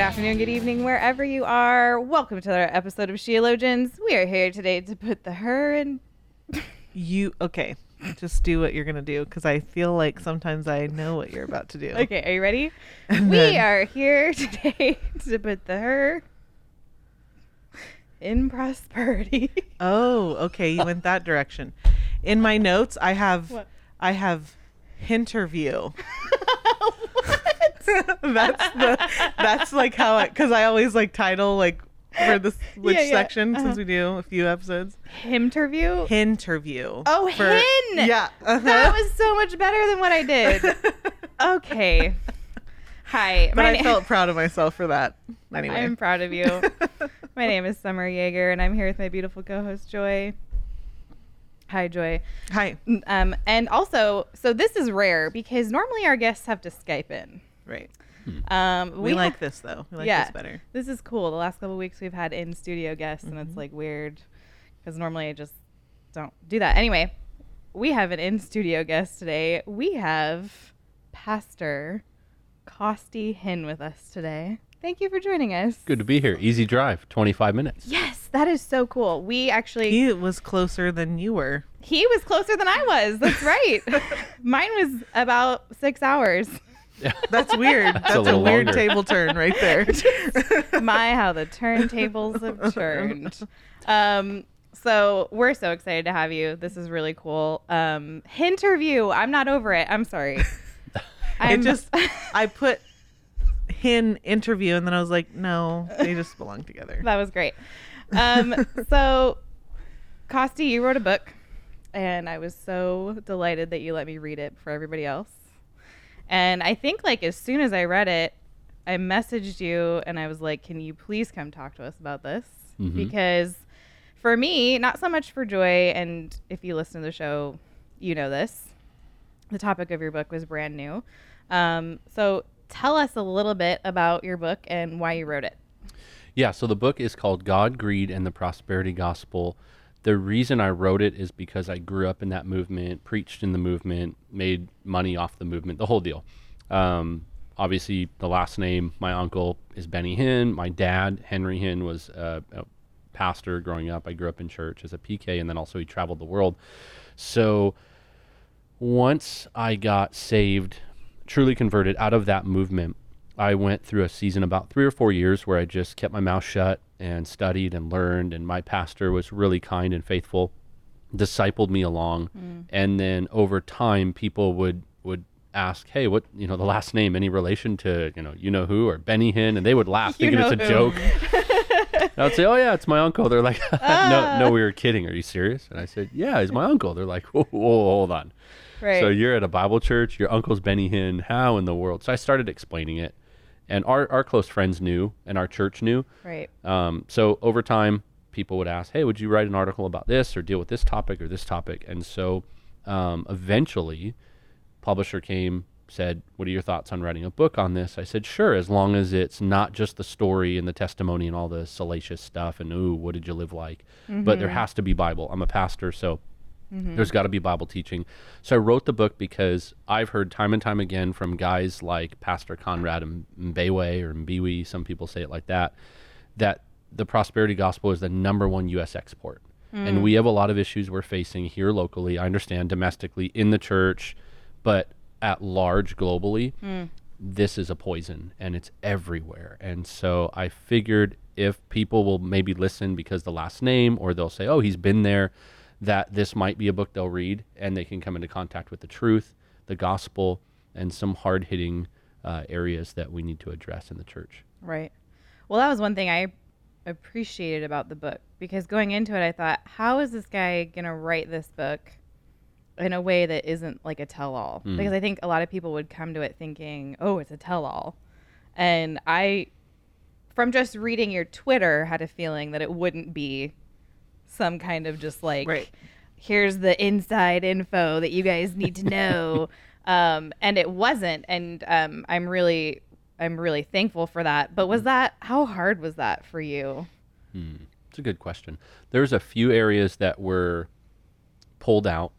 Good afternoon, good evening, wherever you are. Welcome to another episode of Sheologians. We are here today to put the her in. You okay? Just do what you're gonna do because I feel like sometimes I know what you're about to do. Okay, are you ready? We then- are here today to put the her in prosperity. Oh, okay. You went that direction. In my notes, I have What? I have interview. that's the that's like how I because I always like title like for this which Yeah, yeah. section Uh-huh. since we do a few episodes. Interview. Interview. Oh, for- hin! Yeah. uh-huh. That was so much better than what I did. Okay. Hi, But I na- felt proud of myself for that. Anyway. I'm proud of you. My name is Summer Jaeger, and I'm here with my beautiful co-host Joy. Hi, Joy. Hi. Um, and also, so this is rare because normally our guests have to Skype in. Right. Um, We, ha- like this though. We like yeah, this better. This is cool. The last couple weeks we've had in studio guests, and Mm-hmm. it's like weird because normally I just don't do that. Anyway, we have an in studio guest today. We have Pastor Costi Hinn with us today. Thank you for joining us. Good to be here. Easy drive, 25 minutes. Yes, that is so cool. We actually He was closer than you were. He was closer than I was. That's right. Mine was about six hours. That's weird. That's, a, little weird longer. table turn right there. My, how the turntables have turned. Um, so we're so excited to have you. This is really cool. Um, interview. I'm not over it. I'm sorry. I'm just I put hin interview and then I was like, no, they just belong together. that was great. Um, so, Costi, you wrote a book, and I was so delighted that you let me read it for everybody else. And I think, like, as soon as I read it, I messaged you and I was like, can you please come talk to us about this? Mhm. Because for me, not so much for Joy, and if you listen to the show, you know this. The topic of your book was brand new. Um, so, tell us a little bit about your book and why you wrote it. Yeah, so the book is called God, Greed, and the Prosperity Gospel. The reason I wrote it is because I grew up in that movement, preached in the movement, made money off the movement, the whole deal. Um, obviously, the last name, my uncle is Benny Hinn. My dad, Henry Hinn, was uh, a pastor growing up. I grew up in church as a PK, and then also he traveled the world. So once I got saved, truly converted out of that movement, I went through a season about three or four years where I just kept my mouth shut and studied and learned. And my pastor was really kind and faithful, discipled me along. And then over time, people would would ask, "Hey, what you know the last name? Any relation to you know you know who or Benny Hinn?" And they would laugh, You thinking it's a who. joke. And I'd say, "Oh yeah, it's my uncle." They're like, Ah. "No, no, we were kidding. Are you serious?" And I said, "Yeah, he's my uncle." They're like, "Whoa, whoa, hold on." Right. So you're at a Bible church. Your uncle's Benny Hinn. How in the world? So I started explaining it, and our our close friends knew, and our church knew. right. Um, so over time, people would ask, "Hey, would you write an article about this or deal with this topic or this topic?" And so um, eventually, publisher came, said, "What are your thoughts on writing a book on this?" I said, "Sure, as long as it's not just the story and the testimony and all the salacious stuff and ooh, what did you live like?" But there has to be Bible. I'm a pastor, so Mm-hmm. there's got to be Bible teaching. So I wrote the book because I've heard time and time again from guys like Pastor Conrad Mbewe or Mbiwi, some people say it like that, that the prosperity gospel is the number one U.S. export. And mm. we have a lot of issues we're facing here locally. I understand domestically in the church, but at large globally, mm. this is a poison and it's everywhere. And so I figured if people will maybe listen because the last name, or they'll say, oh, he's been there, that this might be a book they'll read and they can come into contact with the truth, the gospel, and some hard hitting uh, areas that we need to address in the church. Right. Well, that was one thing I appreciated about the book because going into it, I thought, how is this guy going to write this book in a way that isn't like a tell all? Because I think a lot of people would come to it thinking, oh, it's a tell all. And I from just reading your Twitter, had a feeling that it wouldn't be some kind of just like, Right. here's the inside info that you guys need to know. um, and it wasn't. And um, I'm really, I'm really thankful for that. But was that, how hard was that for you? Hmm. It's a good question. There's a few areas that were pulled out.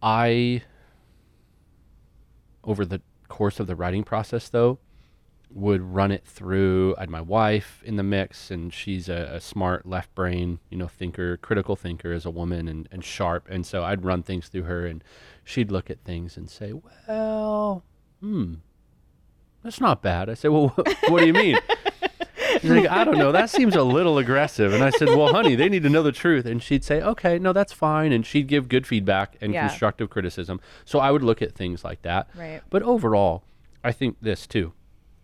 I, over the course of the writing process, though, would run it through. I had my wife in the mix, and she's a, a smart left brain, you know, thinker, critical thinker as a woman, and, and sharp. And so I'd run things through her, and she'd look at things and say, "Well, hmm, that's not bad." I said, "Well, wh- what do you mean?" She's like, I don't know. That seems a little aggressive. And I said, Well, honey, they need to know the truth. And she'd say, Okay, no, that's fine. And she'd give good feedback and Yeah. constructive criticism. So I would look at things like that. Right. But overall, I think this too.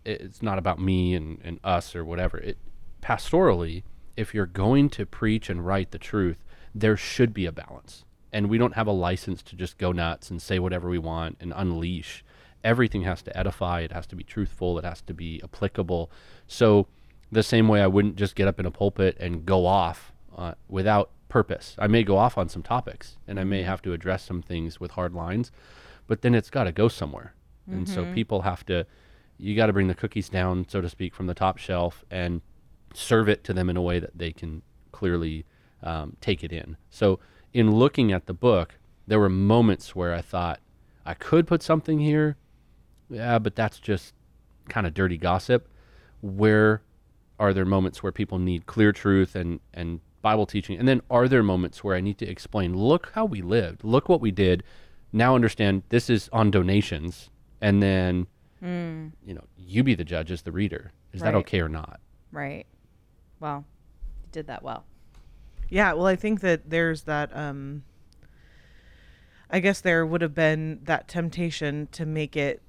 It- It's not about me and, and us or whatever. It pastorally, if you're going to preach and write the truth, there should be a balance. And we don't have a license to just go nuts and say whatever we want and unleash. Everything has to edify, it has to be truthful, it has to be applicable. So, the same way I wouldn't just get up in a pulpit and go off uh, without purpose. I may go off on some topics and I may have to address some things with hard lines, but then it's got to go somewhere. And so people have to, you got to bring the cookies down, so to speak, from the top shelf and serve it to them in a way that they can clearly um, take it in. So, in looking at the book, there were moments where I thought I could put something here, yeah, but that's just kind of dirty gossip. Where are there moments where people need clear truth and and Bible teaching? And then are there moments where I need to explain, look how we lived, look what we did. Now understand this is on donations, and then Mm. you know you be the judge as the reader. Is that okay or not? Right. Well, you did that well. Yeah, well, I think that there's that. Um, I guess there would have been that temptation to make it,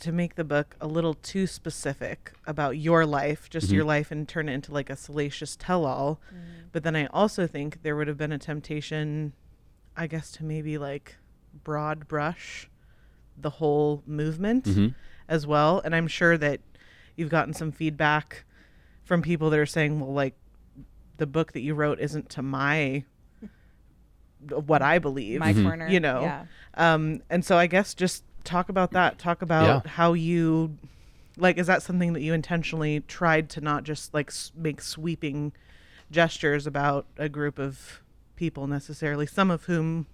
to make the book a little too specific about your life, just your mm-hmm. life, and turn it into like a salacious tell-all. Mm. But then I also think there would have been a temptation, I guess, to maybe like broad brush the whole movement mm-hmm. As well. And I'm sure that you've gotten some feedback from people that are saying, well, like the book that you wrote isn't to my what I believe. My corner. You know. Yeah. Um, and so I guess just talk about that. Talk about Yeah. how you like is that something that you intentionally tried to not just like s- make sweeping gestures about a group of people necessarily, some of whom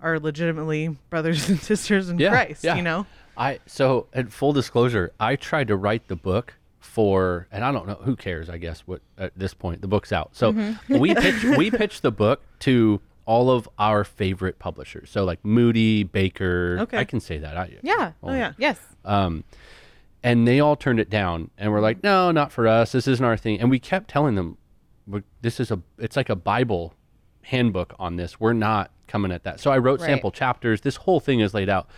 are legitimately brothers and sisters in Yeah, Christ, yeah. you know? I so at full disclosure, I tried to write the book for, and I don't know who cares. I guess what at this point the book's out. So Mm-hmm. we pitched we pitched the book to all of our favorite publishers. So like Moody, Baker. Okay. I can say that. I, Yeah. Oh yeah. Yes. um, and they all turned it down and were like, "No, not for us. This isn't our thing." And we kept telling them, "This is a. It's like a Bible handbook on this. We're not coming at that." So I wrote Right. sample chapters. This whole thing is laid out,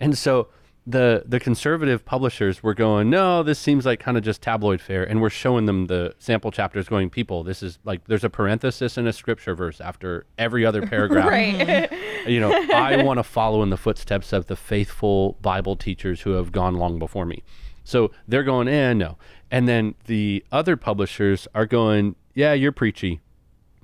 and so the the conservative publishers were going, "No, this seems like kind of just tabloid fare," and we're showing them the sample chapters, going, "People, this is like there's a parenthesis and a scripture verse after every other paragraph." Right. you know, I want to follow in the footsteps of the faithful Bible teachers who have gone long before me. So they're going, eh, no. And then the other publishers are going, yeah, you're preachy.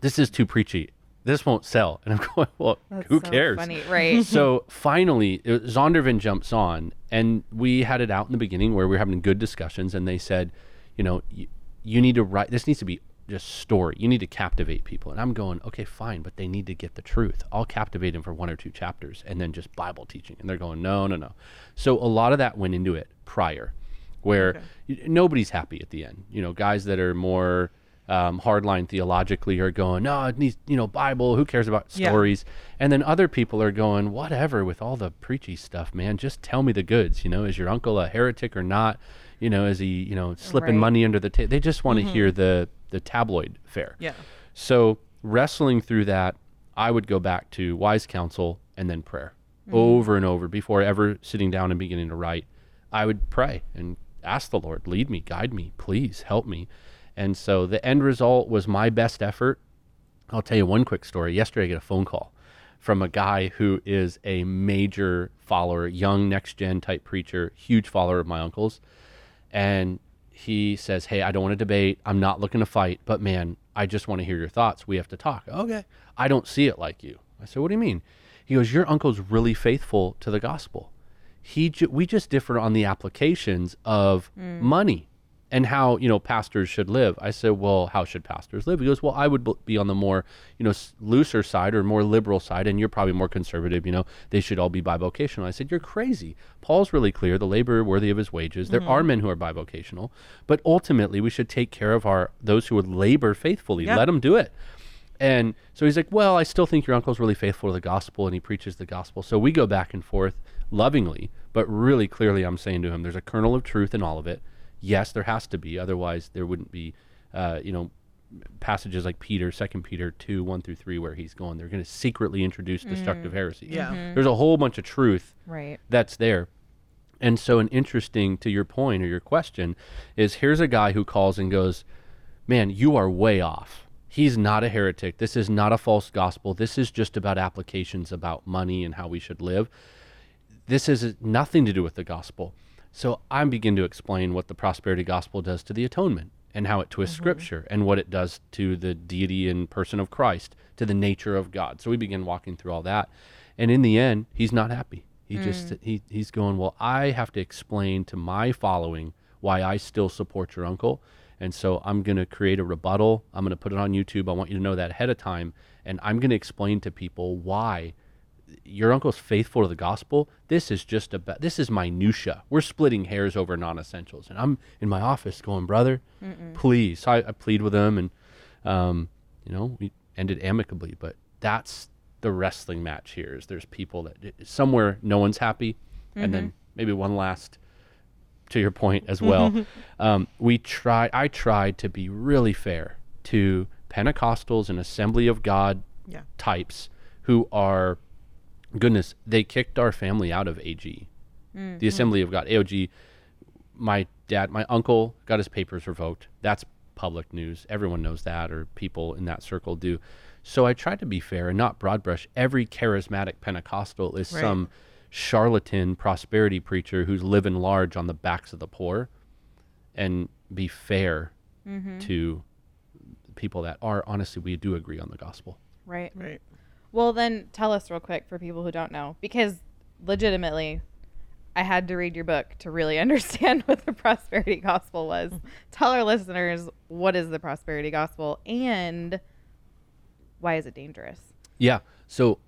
This is too preachy. This won't sell. And I'm going, well, That's who so cares? Funny. Right. so finally, it, Zondervan jumps on, and we had it out in the beginning where we were having good discussions, and they said, you know, you, you need to write. This needs to be just story. You need to captivate people. And I'm going, okay, fine, but they need to get the truth. I'll captivate them for one or two chapters, and then just Bible teaching. And they're going, no, no, no. So a lot of that went into it prior, where y- nobody's happy at the end. You know, guys that are more um, hardline theologically are going, no, it needs, you know, Bible. Who cares about Yeah. stories? And then other people are going, whatever with all the preachy stuff, man. Just tell me the goods. You know, is your uncle a heretic or not? You know, is he, you know, slipping Right. money under the table? They just want to hear the the tabloid fare. Yeah. So wrestling through that, I would go back to wise counsel and then prayer over and over before ever sitting down and beginning to write. I would pray and ask the Lord, lead me, guide me, please help me. And so the end result was my best effort. I'll tell you one quick story. Yesterday, I get a phone call from a guy who is a major follower, young next gen type preacher, huge follower of my uncle's. And he says, Hey, I don't want to debate. I'm not looking to fight, but man, I just want to hear your thoughts. We have to talk. Oh, okay. I don't see it like you. I said, What do you mean? He goes, Your uncle's really faithful to the gospel. He ju- we just differ on the applications of mm. money and how you know pastors should live. I said, well, how should pastors live? He goes, well, I would be on the more you know looser side or more liberal side, and you're probably more conservative. You know, they should all be bivocational. I said, you're crazy. Paul's really clear: the laborer worthy of his wages. There are mm-hmm. men who are bivocational, but ultimately we should take care of our those who would labor faithfully. Yeah. Let them do it. And so he's like, Well, I still think your uncle's really faithful to the gospel and he preaches the gospel. So we go back and forth lovingly, but really clearly, I'm saying to him, There's a kernel of truth in all of it. Yes, there has to be. Otherwise, there wouldn't be, uh, you know, passages like Peter, Second Peter 2, 1 through 3, where he's going, They're going to secretly introduce destructive heresy. Yeah. There's a whole bunch of truth Right. that's there. And so, an interesting to your point or your question is here's a guy who calls and goes, Man, you are way off. He's not a heretic. This is not a false gospel. This is just about applications about money and how we should live. This has nothing to do with the gospel. So I begin to explain what the prosperity gospel does to the atonement and how it twists mm-hmm. scripture and what it does to the deity and person of Christ, to the nature of God. So we begin walking through all that. And in the end, he's not happy. He just mm. he he's going, "Well, I have to explain to my following why I still support your uncle." And so I'm going to create a rebuttal. I'm going to put it on YouTube. I want you to know that ahead of time and I'm going to explain to people why your uncle's faithful to the gospel. This is just about this is minutia. We're splitting hairs over non-essentials, and I'm in my office going, brother, please. So I, I plead with him, and um, you know, we ended amicably. But that's the wrestling match here. Is there's people that somewhere no one's happy, and then maybe one last to your point as well. um, we try. I tried to be really fair to Pentecostals and Assembly of God Yeah. types who are goodness they kicked our family out of ag the mm-hmm. assembly of god aog my dad my uncle got his papers revoked. That's public news. Everyone knows that or people in that circle do. So i tried to be fair and not broad brush every charismatic pentecostal is Right. some charlatan prosperity preacher who's living large on the backs of the poor and be fair mm-hmm. to people that are honestly we do agree on the gospel. Right. Right. Well, then tell us real quick for people who don't know, because legitimately, I had to read your book to really understand what the prosperity gospel was. Mm-hmm. tell our listeners what is the prosperity gospel and why is it dangerous? Yeah. So,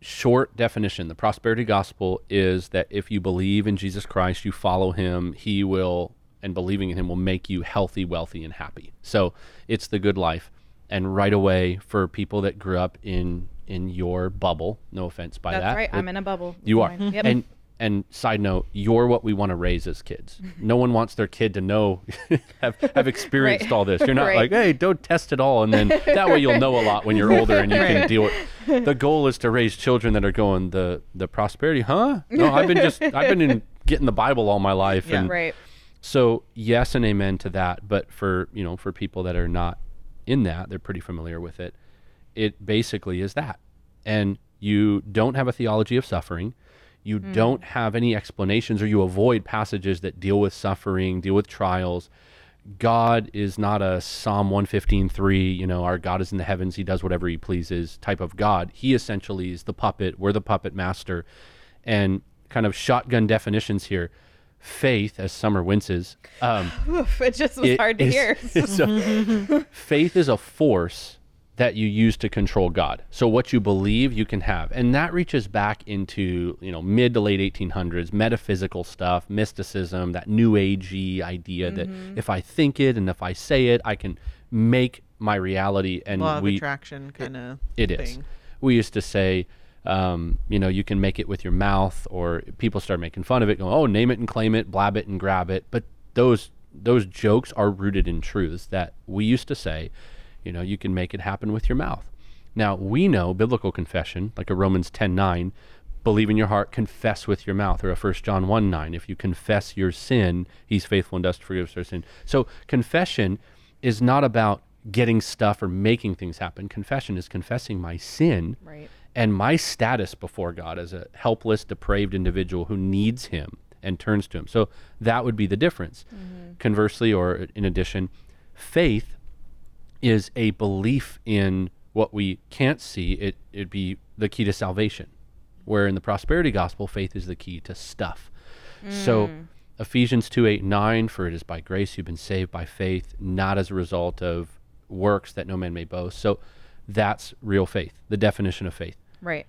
short definition the prosperity gospel is that if you believe in Jesus Christ, you follow him, he will, and believing in him will make you healthy, wealthy, and happy. So, it's the good life. And right away, for people that grew up in in your bubble, no offense by that. That's that. right. I'm in a bubble. you are. Yep. And and side note, you're what we want to raise as kids. Mm-hmm. No one wants their kid to know have have experienced Right. all this. You're not Right. like, hey, don't test it all, and then that way you'll know a lot when you're older and you can deal with. The goal is to raise children that are going the the prosperity, huh? No, I've been just I've been in getting the Bible all my life, Yeah. and right. so yes and amen to that. But for you know for people that are not in that, they're pretty familiar with it. It basically is that, and you don't have a theology of suffering. You hmm. don't have any explanations, or you avoid passages that deal with suffering, deal with trials. God is not a Psalm 115.3, you know, our God is in the heavens, he does whatever he pleases type of God. He essentially is the puppet, we're the puppet master. And kind of shotgun definitions here. Faith, as Summer winces, um, Oof, it just was it hard to is- hear. is a- faith is a force that you use to control God. So what you believe, you can have, and that reaches back into you know mid to late 1800s metaphysical stuff, mysticism, that New Agey idea that if I think it and if I say it, I can make my reality. And Law of we attraction kind of. it is. We used to say, um, you know, you can make it with your mouth, or people start making fun of it, going, "Oh, name it and claim it, blab it and grab it." But those those jokes are rooted in truths that we used to say. You know, you can make it happen with your mouth. Now we know biblical confession, like a Romans ten nine, believe in your heart, confess with your mouth, or a First John one nine. If you confess your sin, He's faithful and does forgive us our sin. So confession is not about getting stuff or making things happen. Confession is confessing my sin Right. And my status before God as a helpless, depraved individual who needs Him and turns to him. So that would be the difference. Mm-hmm. Conversely, or in addition, faith is a belief in what we can't see. It it'd be the key to salvation. Where in the prosperity gospel, faith is the key to stuff. So mm. Ephesians 2 8 9, for it is by grace you've been saved by faith, not as a result of works that no man may boast. So that's real faith, the definition of faith. Right.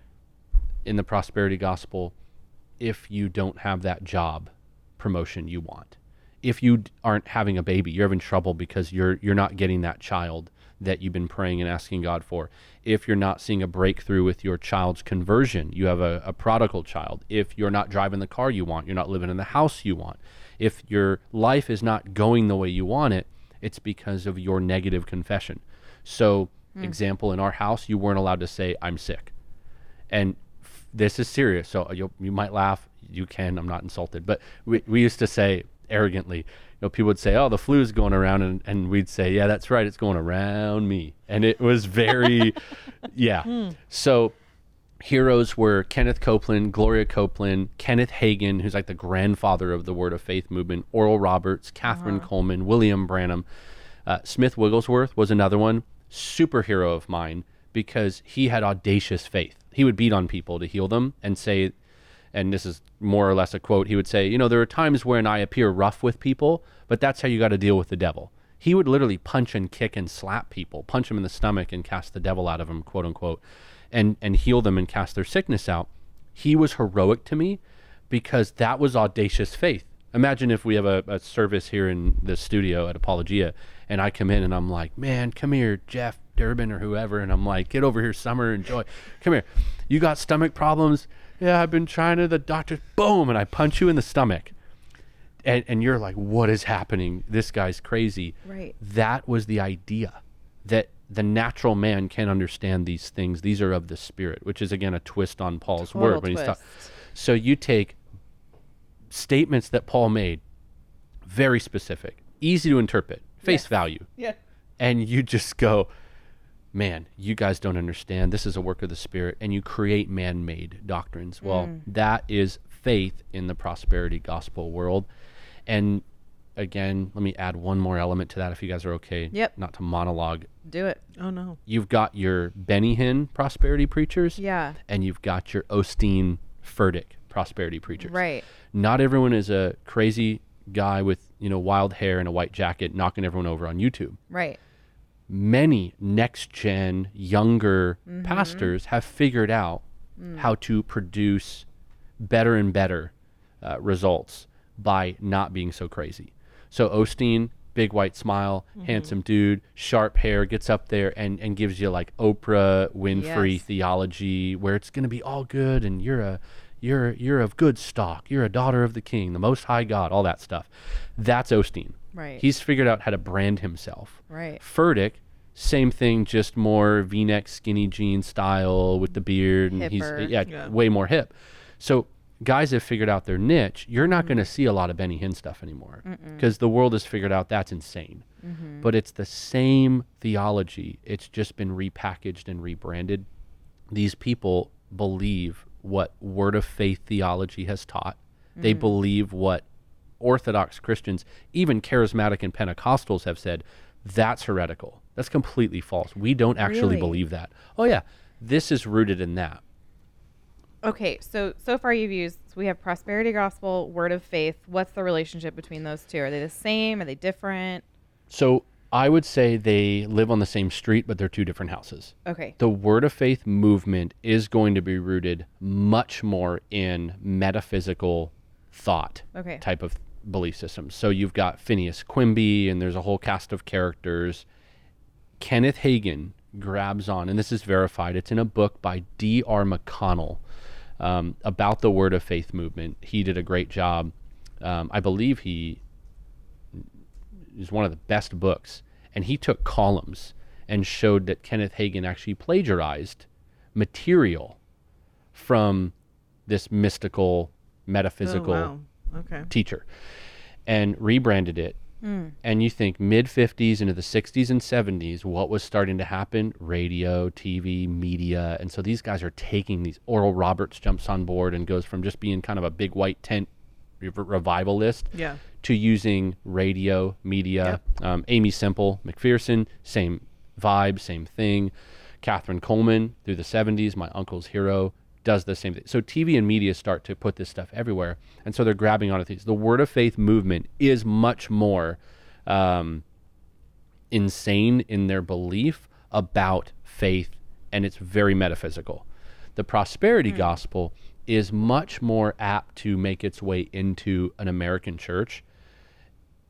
In the prosperity gospel, if you don't have that job promotion you want, if you d- aren't having a baby, you're having trouble because you're you're not getting that child that you've been praying and asking God for. If you're not seeing a breakthrough with your child's conversion, you have a, a prodigal child. If you're not driving the car you want, you're not living in the house you want. If your life is not going the way you want it, it's because of your negative confession. So, hmm. example, in our house, you weren't allowed to say, I'm sick and f- this is serious. So you you might laugh. You can. I'm not insulted. But we we used to say arrogantly. You know, people would say, "Oh, the flu's going around," and, and we'd say, "Yeah, that's right. It's going around me." And it was very, yeah. So heroes were Kenneth Copeland, Gloria Copeland, Kenneth Hagin, who's like the grandfather of the Word of Faith movement, Oral Roberts, Kathryn Kuhlman, William Branham. Uh, Smith Wigglesworth was another one, superhero of mine, because he had audacious faith. He would beat on people to heal them and say, and this is more or less a quote, he would say, You know, there are times when I appear rough with people, but that's how you got to deal with the devil. He would literally punch and kick and slap people, punch them in the stomach and cast the devil out of them, quote unquote, and, and heal them and cast their sickness out. He was heroic to me because that was audacious faith. Imagine if we have a, a service here in the studio at Apologia, and I come in and I'm like, man, come here, Jeff Durbin or whoever, and I'm like, get over here, Summer enjoy. Come here. You got stomach problems? Yeah, I've been trying to the doctor. Boom, and I punch you in the stomach, and and you're like, what is happening? This guy's crazy. Right. That was the idea that the natural man can't understand these things. These are of the spirit, which is again a twist on Paul's Total word when he's talking. So you take statements that Paul made, very specific, easy to interpret, face Yes. value, Yeah. and you just go, man, you guys don't understand. This is a work of the Spirit, and you create man made doctrines. Well, Mm. that is faith in the prosperity gospel world. And again, let me add one more element to that if you guys are okay. Yep. Not to monologue. Do it. Oh no. You've got your Benny Hinn prosperity preachers, Yeah. and you've got your Osteen Furtick prosperity preachers Right. not everyone is a crazy guy with you know wild hair and a white jacket knocking everyone over on YouTube. Right. Many next gen younger mm-hmm. pastors have figured out mm. how to produce better and better uh, results by not being so crazy. So Osteen, big white smile, mm-hmm. handsome dude, sharp hair, gets up there and, and gives you like Oprah Winfrey Yes. theology where it's going to be all good and you're a you're you're of good stock. You're a daughter of the king, the most high God, all that stuff. That's Osteen. Right. He's figured out how to brand himself. Right. Furtick, same thing, just more V-neck, skinny jean style with the beard, and Hipper. he's yeah, Yeah. way more hip. So guys have figured out their niche. You're not going to mm-hmm. see a lot of Benny Hinn stuff anymore because the world has figured out that's insane. Mm-hmm. But it's the same theology. It's just been repackaged and rebranded. These people believe what word of faith theology has taught. They mm. believe what Orthodox Christians, even charismatic and Pentecostals have said, that's heretical. That's completely false. We don't actually Really? believe that. Oh, yeah. This is rooted in that. Okay, so so far you've used so we have prosperity gospel, word of faith. What's the relationship between those two? Are they the same? Are they different? So I would say they live on the same street, but they're two different houses. Okay. The Word of Faith movement is going to be rooted much more in metaphysical thought Okay. type of belief systems. So you've got Phineas Quimby, and there's a whole cast of characters. Kenneth Hagin grabs on, and this is verified. It's in a book by D.R. McConnell um, about the Word of Faith movement. He did a great job. Um, I believe he is one of the best books. And he took columns and showed that Kenneth Hagin actually plagiarized material from this mystical, metaphysical Oh, wow. Okay. teacher and rebranded it. Hmm. And you think mid 50s into the 60s and 70s, what was starting to happen? Radio, TV, media. And so these guys are taking these. Oral Roberts jumps on board and goes from just being kind of a big white tent revivalist Yeah. to using radio, media. Um, Aimee Semple McPherson, same vibe, same thing. Kathryn Kuhlman through the 70s, my uncle's hero, does the same thing. So TV and media start to put this stuff everywhere. And so they're grabbing onto things. The Word of Faith movement is much more um, insane in their belief about faith, and it's very metaphysical. The prosperity gospel is much more apt to make its way into an American church,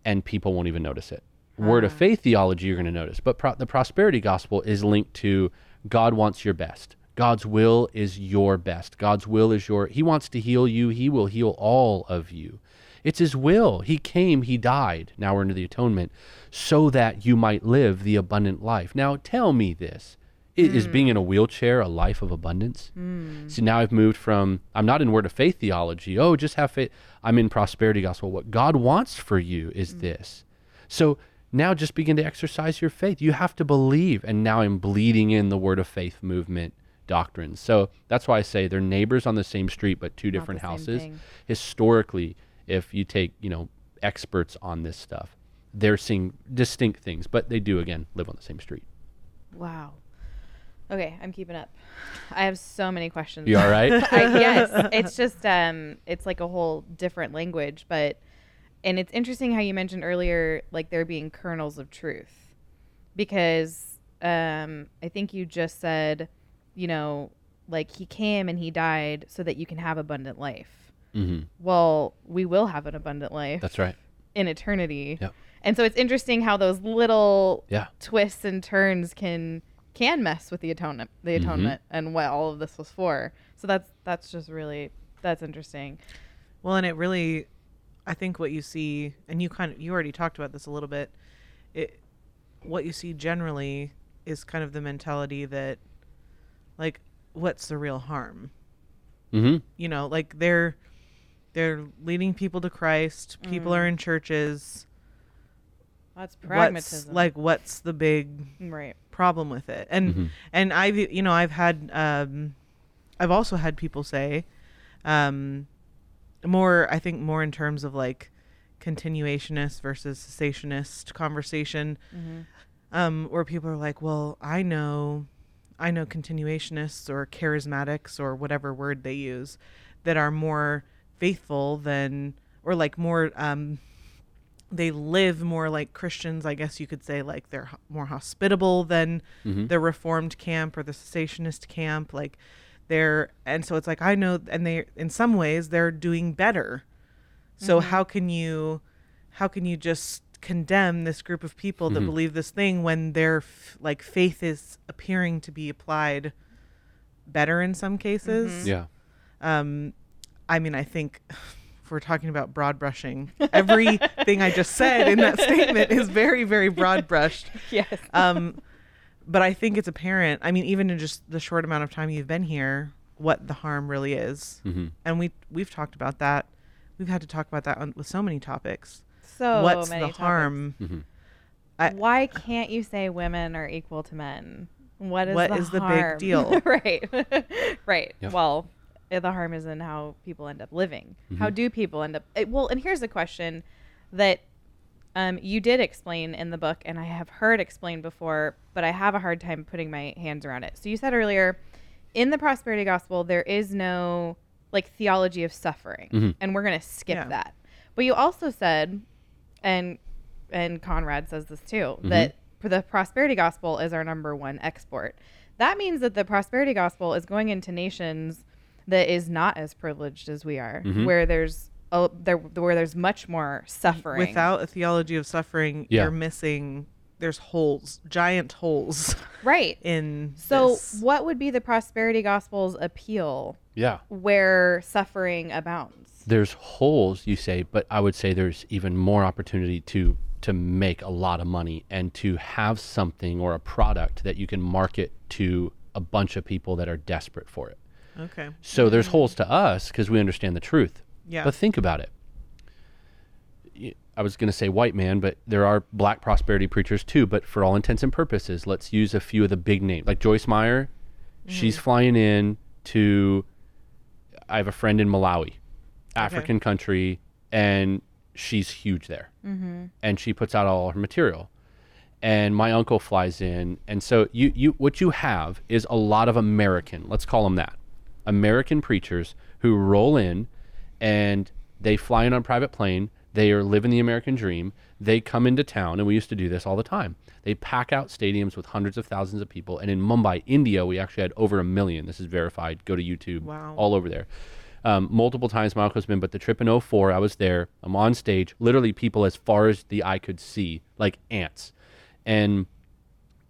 and people won't even notice it. Word of ah. faith theology, you're going to notice, but pro- the prosperity gospel is linked to God wants your best. God's will is your best. God's will is your, He wants to heal you. He will heal all of you. It's His will. He came, He died. Now we're into the atonement so that you might live the abundant life. Now tell me this. I- Is being in a wheelchair a life of abundance? See, now I've moved from, I'm not in word of faith theology. Oh, just have faith. I'm in prosperity gospel. What God wants for you is this. So now just begin to exercise your faith. You have to believe. And now I'm bleeding in the word of faith movement doctrines. So that's why I say they're neighbors on the same street, but two different houses. thing. Historically, if you take, you know, experts on this stuff, they're seeing distinct things, but they do, again, live on the same street. Wow. Okay, I'm keeping up. I have so many questions. You all right? I, yes, it's just um, it's like a whole different language, but and it's interesting how you mentioned earlier, like there being kernels of truth, because um, I think you just said, you know, like he came and he died so that you can have abundant life. hmm Well, we will have an abundant life That's right. in eternity. Yep. And so it's interesting how those little Yeah. twists and turns can can mess with the atonement the Mm-hmm. atonement and what all of this was for. So that's that's just really that's interesting. Well, and it really, I think what you see, and you kind of, you already talked about this a little bit. It, what you see generally is kind of the mentality that, like, what's the real harm? hmm You know, like they're, they're leading people to Christ. People are in churches. That's What's pragmatism. like, what's the big right. Problem with it and Mhm. and i've you know i've had um i've also had people say um more i think more in terms of like continuationist versus cessationist conversation um where people are like well i know i know continuationists or charismatics or whatever word they use that are more faithful than or like more um they live more like Christians, I guess you could say, like they're ho- more hospitable than Mhm. the Reformed camp or the cessationist camp. Like they're, and so it's like, I know, and they, in some ways, they're doing better. So how can you, how can you just condemn this group of people that believe this thing when their f- like faith is appearing to be applied better in some cases? Yeah. um i mean i think if we're talking about broad brushing everything i just said in that statement is very very broad brushed Yes. um but i think it's apparent i mean even in just the short amount of time you've been here what the harm really is hmm and we we've talked about that we've had to talk about that on, with so many topics so what's many the topics. harm hmm I- Why can't you say women are equal to men? What is What the is the big deal? right. right. Yep. Well, the harm is in how people end up living. Mm-hmm. How do people end up? eh, Well, and here's a question that um, you did explain in the book, and I have heard explained before, but I have a hard time putting my hands around it. So you said earlier, in the prosperity gospel, there is no like theology of suffering, Mhm. and we're gonna skip Yeah. that. But you also said, and and Conrad says this too, Mm-hmm. that for the prosperity gospel is our number one export. That means that the prosperity gospel is going into nations that is not as privileged as we are, Mhm. where there's a, there where there's much more suffering. without a theology of suffering Yeah. you're missing there's holes giant holes right. in So, this. what would be the prosperity gospel's appeal Yeah. where suffering abounds? There's holes, you say, but I would say there's even more opportunity to to make a lot of money and to have something or a product that you can market to a bunch of people that are desperate for it. Okay So there's holes to us because we understand the truth. Yeah. But think about it. I was going to say white man, but there are black prosperity preachers too. But for all intents and purposes, let's use a few of the big names. Like Joyce Meyer, she's mm-hmm. flying in to. I have a friend in Malawi, African country, and she's huge there, mm-hmm. and she puts out all her material. And my uncle flies in, and so you you what you have is a lot of American, let's call them that, American preachers who roll in, and they fly in on a private plane. They are living the American dream. They come into town, and we used to do this all the time. They pack out stadiums with hundreds of thousands of people. And in Mumbai, India, we actually had over a million. This is verified. Go to YouTube. Wow. All over there. Um, multiple times uncle's been, but the trip in 04, I was there. I'm on stage, literally people as far as the eye could see, like ants. And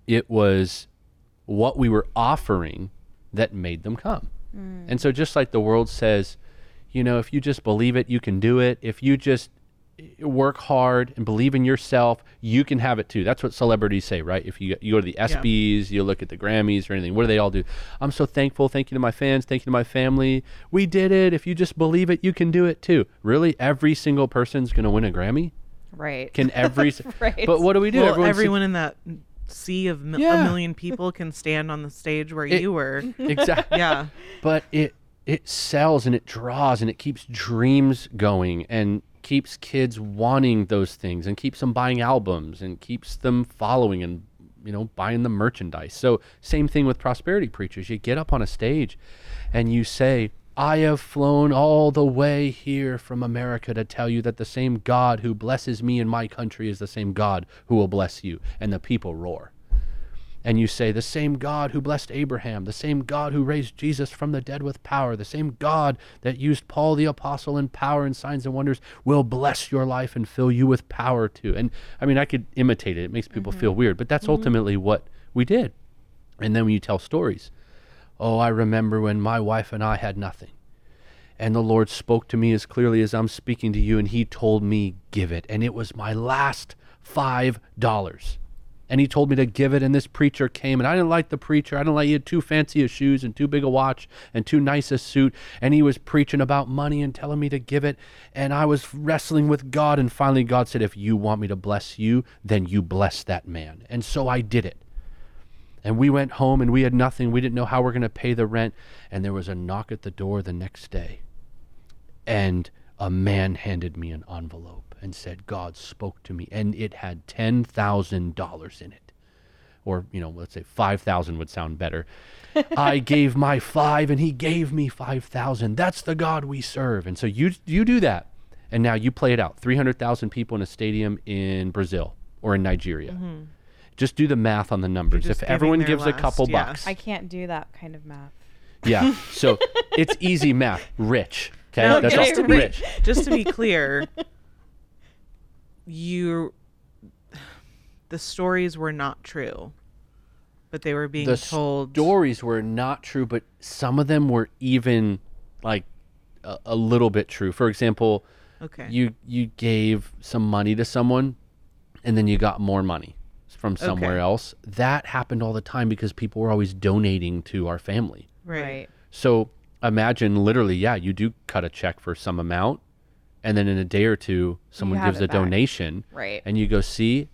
it was what we were offering that made them come. And so, just like the world says, you know, if you just believe it, you can do it. If you just eh, work hard and believe in yourself, you can have it too. That's what celebrities say, right? If you you go to the ESPYS, you look at the Grammys or anything, what do they all do? I'm so thankful. Thank you to my fans. Thank you to my family. We did it. If you just believe it, you can do it too. Really, every single person's going to win a Grammy. Right. Can every? Right. But what do we do? Well, Everyone's- everyone in that sea of mi- Yeah. a million people can stand on the stage where It- you were. exactly. Yeah. but it it sells and it draws and it keeps dreams going and keeps kids wanting those things and keeps them buying albums and keeps them following and you know buying the merchandise so same thing with prosperity preachers you get up on a stage and you say i have flown all the way here from america to tell you that the same god who blesses me in my country is the same god who will bless you. And the people roar. And you say, The same God who blessed Abraham, the same God who raised Jesus from the dead with power, the same God that used Paul the Apostle in power and signs and wonders will bless your life and fill you with power too. And I mean, I could imitate it, it makes people mm-hmm. feel weird, but that's mm-hmm. ultimately what we did. And then when you tell stories, oh, I remember when my wife and I had nothing. And the Lord spoke to me as clearly as I'm speaking to you, and He told me, Give it. And it was my last five dollars. And he told me to give it and this preacher came and i didn't like the preacher. I didn't like he had too fancy a shoes and too big a watch and too nice a suit. And he was preaching about money and telling me to give it. And i was wrestling with god and finally god said if you want me to bless you then you bless that man. And so i did it and we went home and we had nothing. We didn't know how we're going to pay the rent. And there was a knock at the door the next day. And a man handed me an envelope and said god spoke to me. And it had $10000 in it. Or you know let's say 5000 would sound better. I gave my 5 and he gave me 5000 that's the god we serve. And so you you do that. And now you play it out. 300000 people in a stadium in brazil or in nigeria mm-hmm. Just do the math on the numbers if everyone their gives a couple yeah. bucks I can't do that kind of math. yeah so it's easy math rich okay No, that's just all to be rich just to be clear, you the stories were not true, but they were being the told. stories were not true, but some of them were even like a, a little bit true. For example, Okay. you you gave some money to someone, and then you got more money from somewhere Okay. else. That happened all the time because people were always donating to our family. right. So imagine literally, yeah, you do cut a check for some amount, and then in a day or two, someone gives a back. donation, Right. and you go, see,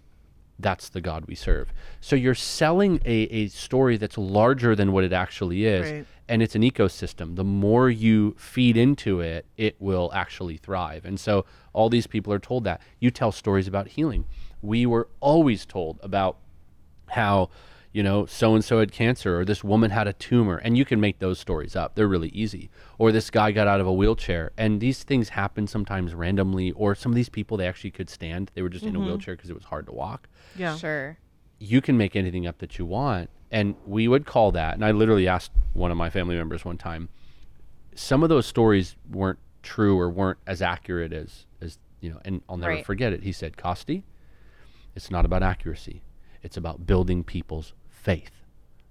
that's the God we serve. So you're selling a, a story that's larger than what it actually is. Right. And it's an ecosystem. The more you feed into it, it will actually thrive. And so all these people are told that. You tell stories about healing. We were always told about how you know so and so had cancer or this woman had a tumor. And you can make those stories up. They're really easy. Or this guy got out of a wheelchair. And these things happen sometimes randomly. Or some of these people they actually could stand. They were just in a mm-hmm. wheelchair because it was hard to walk. Yeah. Sure. you can make anything up that you want. And we would call that and i literally asked one of my family members one time some of those stories weren't true or weren't as accurate as as you know and i'll never Right. forget it. He said costi it's not about accuracy it's about building people's faith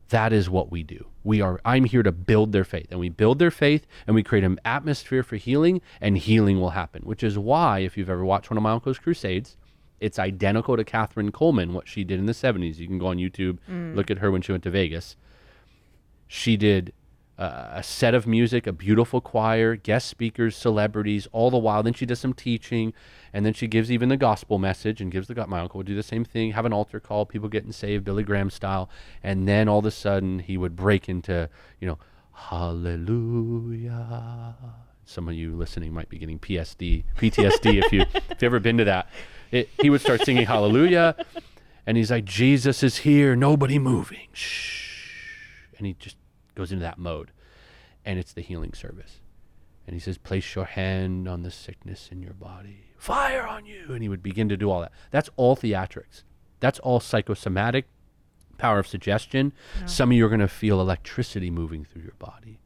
that is what we do we are i'm here to build their faith and we build their faith and we create an atmosphere for healing and healing will happen which is why if you've ever watched one of my uncle's crusades it's identical to Kathryn Kuhlman, what she did in the 70s. You can go on YouTube, mm. look at her when she went to Vegas. She did uh, a set of music, a beautiful choir, guest speakers, celebrities, all the while. Then she does some teaching, and then she gives even the gospel message and gives the. My uncle would do the same thing, have an altar call, people getting saved, Billy Graham style, and then all of a sudden he would break into, you know, Hallelujah. some of you listening might be getting PSD, PTSD if you if you ever been to that. It, he would start singing Hallelujah, and he's like, Jesus is here, nobody moving, shh, and he just goes into that mode, and it's the healing service, and he says, place your hand on the sickness in your body, fire on you, and he would begin to do all that. That's all theatrics. That's all psychosomatic power of suggestion. Some of you are going to feel electricity moving through your body.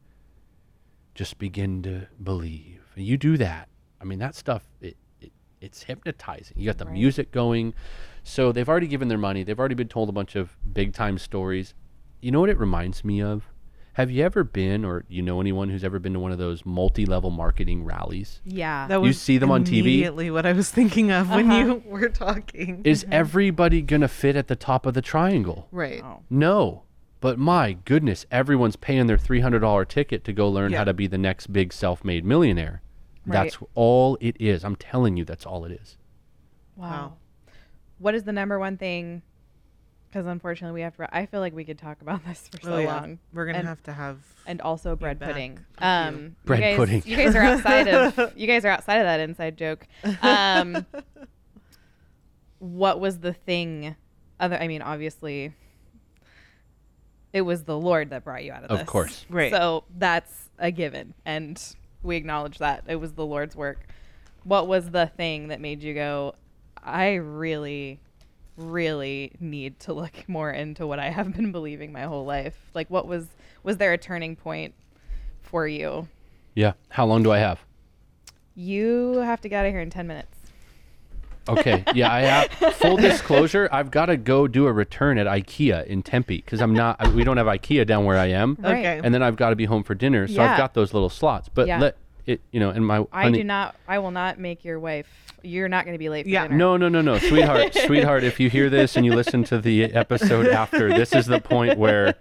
Just begin to believe. And you do that. I mean, that stuff, it, it, it's hypnotizing. You got the music going. So they've already given their money. They've already been told a bunch of big time stories. You know what it reminds me of? Have you ever been, or you know anyone who's ever been to one of those multi level marketing rallies? Yeah. That You was see them on TV? Immediately, what I was thinking of when Uh-huh. you were talking. Is everybody going to fit at the top of the triangle? right. Oh. No. But my goodness, everyone's paying their $300 ticket to go learn how to be the next big self made millionaire. Right. That's all it is. I'm telling you, that's all it is. Wow. Wow. What is the number one thing? Because unfortunately, we have to. I feel like we could talk about this for so Oh, yeah. long. We're gonna And- have to have. and also bread pudding. You. Um, Bread you guys, pudding. You guys are outside of. You guys are outside of that inside joke. Um, what was the thing? Other, I mean, obviously, it was the Lord that brought you out of Of this. Of course. Right. So that's a given, and we acknowledge that it was the Lord's work. What was the thing that made you go? I really, really need to look more into what I have been believing my whole life. Like, what was was there a turning point for you? Yeah. How long do I have? You have to get out of here in ten minutes. Okay. Yeah, I have full disclosure. I've got to go do a return at IKEA in Tempe because I'm not. I- We don't have IKEA down where I am, Right. Okay. and then I've got to be home for dinner. So Yeah. I've got those little slots. But Yeah. let it, you know, and my I honey- do not. I will not make your wife. You're not going to be late for Yeah. dinner. No, no, no, no, sweetheart, sweetheart. If you hear this and you listen to the episode after, this is the point where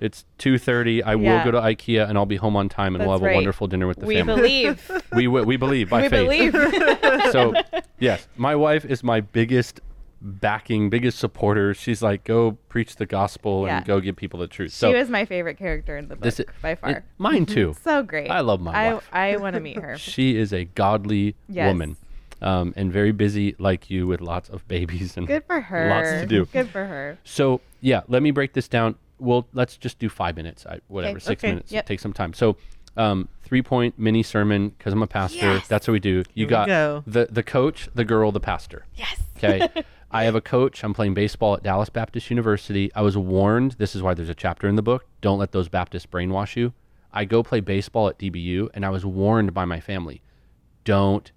it's two thirty. I Yeah. will go to IKEA and I'll be home on time, and we'll have right. a wonderful dinner with the we family. believe. we wi- we believe by we faith. believe. So yes, my wife is my biggest backing, biggest supporter. She's like, go preach the gospel Yeah. and go give people the truth. So she was my favorite character in the book this is by far. it- mine too. so great. I love my I, wife. I want to meet her. She is a godly Yes. woman, um, and very busy like you with lots of babies and Good for her. Lots to do. Good for her. So yeah, let me break this down. Well, let's just do five minutes. I, whatever, Okay. six Okay. minutes. Yep. Take some time. So, um, three point mini sermon because I'm a pastor. Yes. That's what we do. You we got go. the the coach, the girl, the pastor. Yes. Okay. I have a coach. I'm playing baseball at Dallas Baptist University. I was warned. This is why there's a chapter in the book. Don't let those Baptists brainwash you. I go play baseball at DBU, and I was warned by my family don't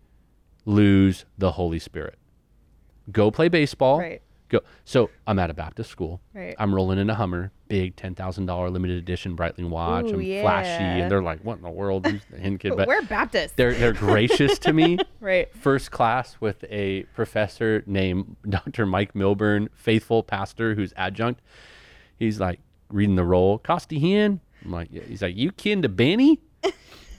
lose the Holy Spirit. Go play baseball. Right. Go. So I'm at a Baptist school. Right. I'm rolling in a Hummer, big ten thousand dollar limited edition Breitling watch. Ooh, I'm flashy, and they're like, "What in the world?" Who's the Hinn kid? But We're Baptist. they're they're gracious to me. right. First class with a professor named Dr. Mike Milburn, faithful pastor who's adjunct. He's like reading the roll. Costi Hinn. I'm like, yeah. he's like, you kin to Benny?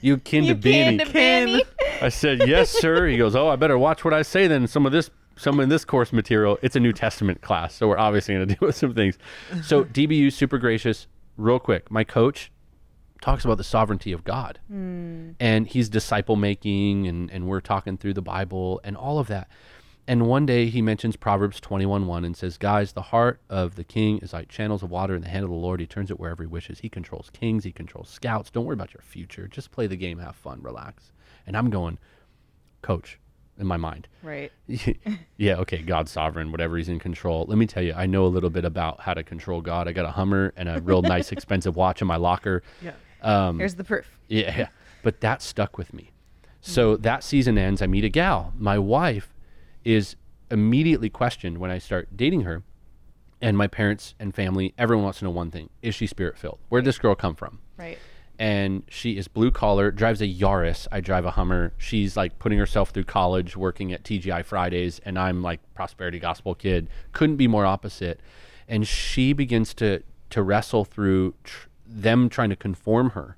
You kin to Benny? can to Ken. Benny. I said, yes, sir. He goes, oh, I better watch what I say then. Some of this, some of this course material. It's a New Testament class, so we're obviously going to deal with some things. So DBU, super gracious. Real quick, my coach talks about the sovereignty of God, hmm. and he's disciple making, and and we're talking through the Bible and all of that. And one day he mentions Proverbs 21 1 and says, Guys, the heart of the king is like channels of water in the hand of the Lord. He turns it wherever he wishes. He controls kings, he controls scouts. Don't worry about your future. Just play the game, have fun, relax. And I'm going, Coach, in my mind. Right. yeah, okay, God's sovereign, whatever he's in control. Let me tell you, I know a little bit about how to control God. I got a Hummer and a real nice, expensive watch in my locker. Yeah. Um, Here's the proof. yeah, yeah. But that stuck with me. So that season ends. I meet a gal. My wife is immediately questioned when I start dating her. And my parents and family, everyone wants to know one thing Is she spirit filled? Where'd this girl come from? Right. and she is blue collar, drives a Yaris. I drive a Hummer. She's like putting herself through college, working at TGI Fridays, and I'm like prosperity gospel kid. Couldn't be more opposite. And she begins to to wrestle through tr- them trying to conform her.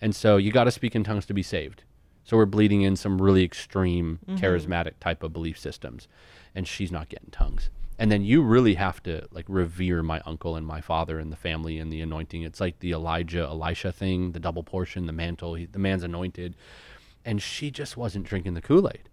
And so you got to speak in tongues to be saved. So we're bleeding in some really extreme mm-hmm. charismatic type of belief systems, and she's not getting tongues. And then you really have to like revere my uncle and my father and the family and the anointing. It's like the Elijah Elisha thing, the double portion, the mantle. He, the man's anointed. and she just wasn't drinking the Kool Aid.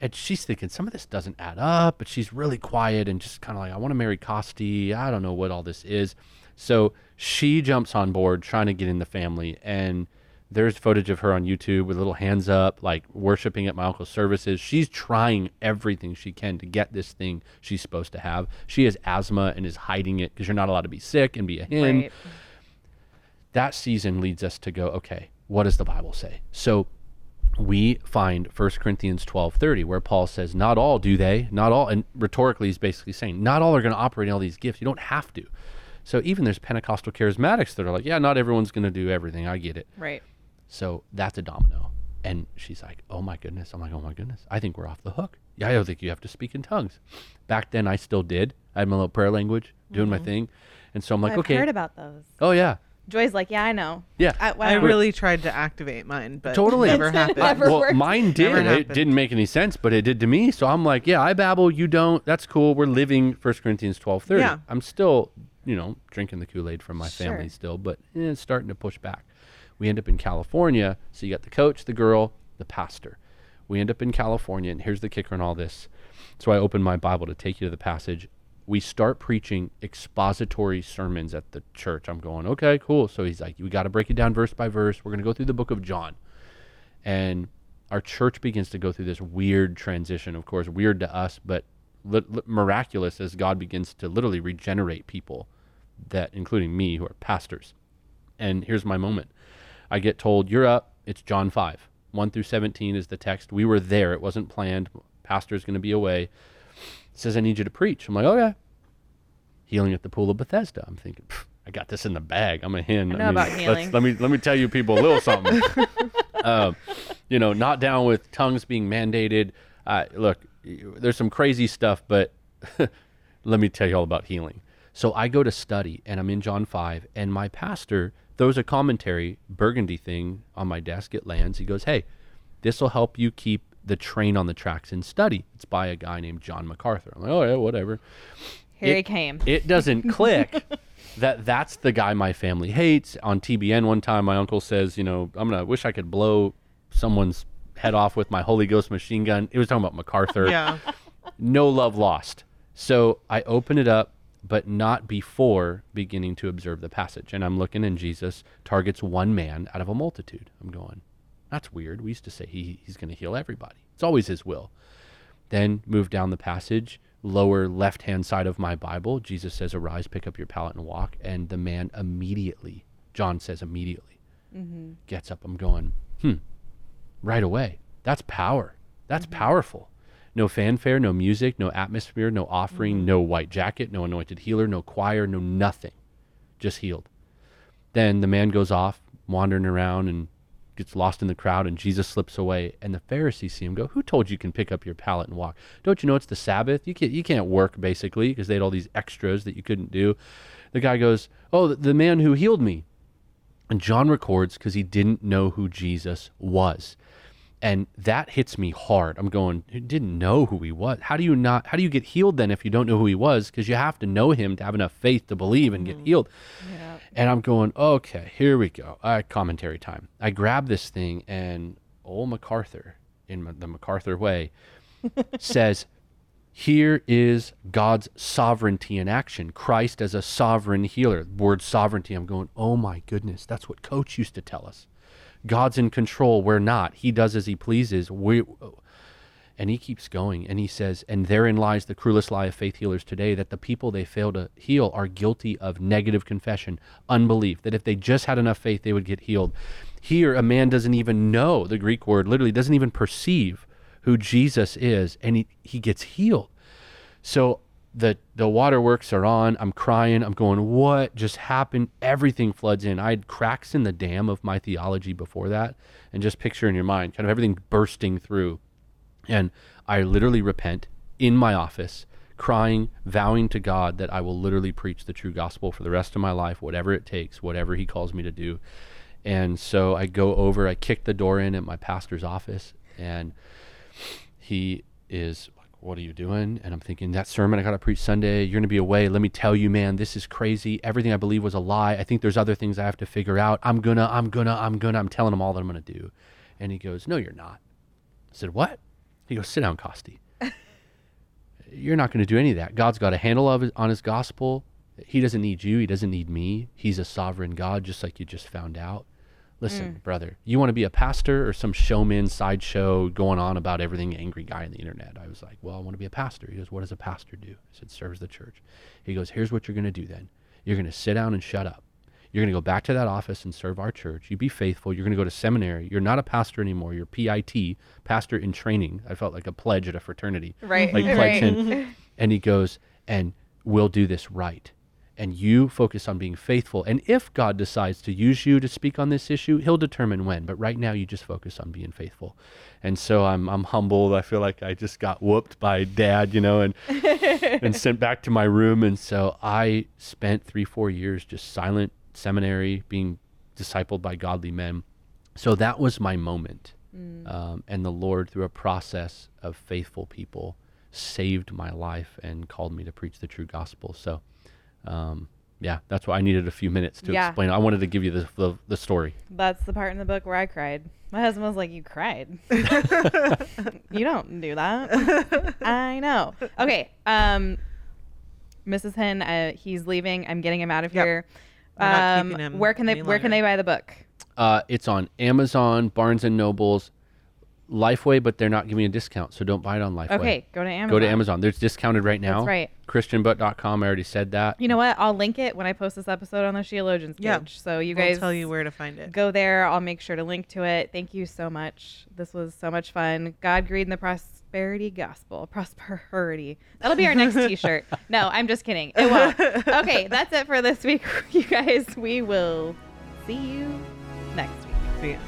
And she's thinking some of this doesn't add up, but she's really quiet and just kind of like, I want to marry Costi. I don't know what all this is. So she jumps on board trying to get in the family. And there's footage of her on YouTube with little hands up, like worshiping at my uncle's services. She's trying everything she can to get this thing she's supposed to have. She has asthma and is hiding it because you're not allowed to be sick and be a Hinn. Right. That season leads us to go, okay, what does the Bible say? So we find 1 Corinthians 12:30 where Paul says not all do they not all and rhetorically he's basically saying not all are going to operate in all these gifts you don't have to so even there's Pentecostal charismatics that are like yeah not everyone's going to do everything I get it Right. So that's a domino and she's like oh my goodness I'm like oh my goodness I think we're off the hook yeah I don't think you have to speak in tongues back then I still did I had my little prayer language doing my thing and so I'm like I've okay heard about those. oh yeah Joy's like, yeah, I know. yeah I, I wow. really tried to activate mine, but Totally. never It's happened. never- well, worked. mine did. Never It happened. didn't make any sense, but it did to me. So I'm like, yeah, I babble, you don't. That's cool. We're living 1 Corinthians 12:30. Yeah. I'm still, you know, drinking the Kool-Aid from my Sure. family still, but eh, it's starting to push back. We end up in California. So you got the coach, the girl, the pastor. We end up in California, and here's the kicker in all this. So I open my Bible to take you to the passage. We start preaching expository sermons at the church. I'm going, okay, cool. So he's like, we got to break it down verse by verse. We're going to go through the book of John and our church begins to go through this weird transition of course weird to us but li- li- miraculous as god begins to literally regenerate people that including me who are pastors and here's my moment i get told you're up. It's john 5 1 through 17 is the text. We were there. It wasn't planned. Pastor's going to be away. It says i need you to preach. I'm like okay. Healing at the pool of bethesda. I'm thinking i got this in the bag. I'm a Hinn. I know about let's- healing. let me let me tell you people a little something. Um, you know, not down with tongues being mandated. Uh, look, there's some crazy stuff, but let me tell you all about healing. So I go to study, and I'm in John 5, and my pastor throws a commentary, burgundy thing on my desk. It lands. He goes, Hey, this will help you keep the train on the tracks in study. It's by a guy named John MacArthur. I'm like, Oh, yeah, whatever Here it- he came. it doesn't click that that's the guy my family hates. On TBN one time, my uncle says, you know, I'm gonna wish I could blow someone's head off with my Holy Ghost machine gun. It was talking about MacArthur. Yeah. No love lost. So I open it up, but not before beginning to observe the passage. And I'm looking, and Jesus targets one man out of a multitude. I'm going, that's weird. We used to say he, he's going to heal everybody. It's always his will. Then move down the passage, lower left hand side of my Bible. Jesus says, Arise, pick up your pallet and walk. And the man immediately, John says, immediately gets up. I'm going, hmm, right away. That's power. That's powerful. No fanfare, no music, no atmosphere, no offering, mm-hmm. no white jacket, no anointed healer, no choir, no nothing. Just healed. Then the man goes off, wandering around and gets lost in the crowd, and Jesus slips away. And the Pharisees see him go, Who told you you can pick up your pallet and walk? Don't you know it's the Sabbath? You can't, you can't work, basically, because they had all these extras that you couldn't do. The guy goes, Oh, the, the man who healed me. And John records because he didn't know who Jesus was. And that hits me hard. I'm going, you didn't know who he was. How do you not, how do you get healed then if you don't know who he was? Because you have to know him to have enough faith to believe and get healed. Yeah. And I'm going, okay, here we go. Uh, commentary time. I grab this thing, and old MacArthur, in the MacArthur way, says, here is God's sovereignty in action. Christ as a sovereign healer. Word sovereignty. I'm going, oh my goodness, that's what Coach used to tell us. God's in control. We're not. He does as he pleases. We, and he keeps going and he says, and therein lies the cruelest lie of faith healers today that the people they fail to heal are guilty of negative confession, unbelief, that if they just had enough faith, they would get healed. Here, a man doesn't even know the Greek word, literally doesn't even perceive who Jesus is, and he, he gets healed. So the the waterworks are on. I'm crying. I'm going, what just happened? Everything floods in. I had cracks in the dam of my theology before that, and just picture in your mind, kind of everything bursting through. And I literally repent in my office, crying, vowing to God that I will literally preach the true gospel for the rest of my life, whatever it takes, whatever He calls me to do. And so I go over, I kick the door in at my pastor's office, and he is What are you doing? And I'm thinking, That sermon I got to preach Sunday, you're going to be away. Let me tell you, man, this is crazy. Everything I believe was a lie. I think there's other things I have to figure out. I'm going to, I'm going to, I'm going to, I'm telling him all that I'm going to do. And he goes, No, you're not. I said, What? He goes, Sit down, Costi. you're not going to do any of that. God's got a handle of it on his gospel. He doesn't need you. He doesn't need me. He's a sovereign God, just like you just found out. Listen, mm. brother, you want to be a pastor or some showman sideshow going on about everything angry guy on the internet? I was like, well, I want to be a pastor. He goes, what does a pastor do? I said, serves the church. He goes, here's what you're going to do then. You're going to sit down and shut up. You're going to go back to that office and serve our church. You be faithful. You're going to go to seminary. You're not a pastor anymore. You're PIT, pastor in training. I felt like a pledge at a fraternity. Right. Like pledge right. And he goes, and we'll do this right. And you focus on being faithful. And if God decides to use you to speak on this issue, he'll determine when. But right now, you just focus on being faithful. And so I'm, I'm humbled. I feel like I just got whooped by dad, you know, and, and sent back to my room. And so I spent three, four years just silent seminary, being discipled by godly men. So that was my moment. Um, and the Lord, through a process of faithful people, saved my life and called me to preach the true gospel. So, um, yeah, that's why I needed a few minutes to Yeah. explain. I wanted to give you the, the, the story. That's the part in the book where I cried. My husband was like, "You cried? you don't do that." I know. Okay. Um, Mrs. Hinn, uh, he's leaving. I'm getting him out of Yep. here. We're not Um, keeping him where can they any Where can longer. they buy the book? Uh, it's on Amazon, Barnes and Nobles, Lifeway, but they're not giving a discount, so don't buy it on Lifeway. Okay, go to Amazon. Go to Amazon. There's discounted right now. That's right. ChristianButt.com. I already said that. You know what? I'll link it when I post this episode on the Sheologians page. Yeah. So you We'll guys tell you where to find it. go there. I'll make sure to link to it. Thank you so much. This was so much fun. God greed in the prosperity gospel. Prosperity. That'll be our next t-shirt. No, I'm just kidding. It won't. Okay, that's it for this week, you guys. We will see you next week. See ya.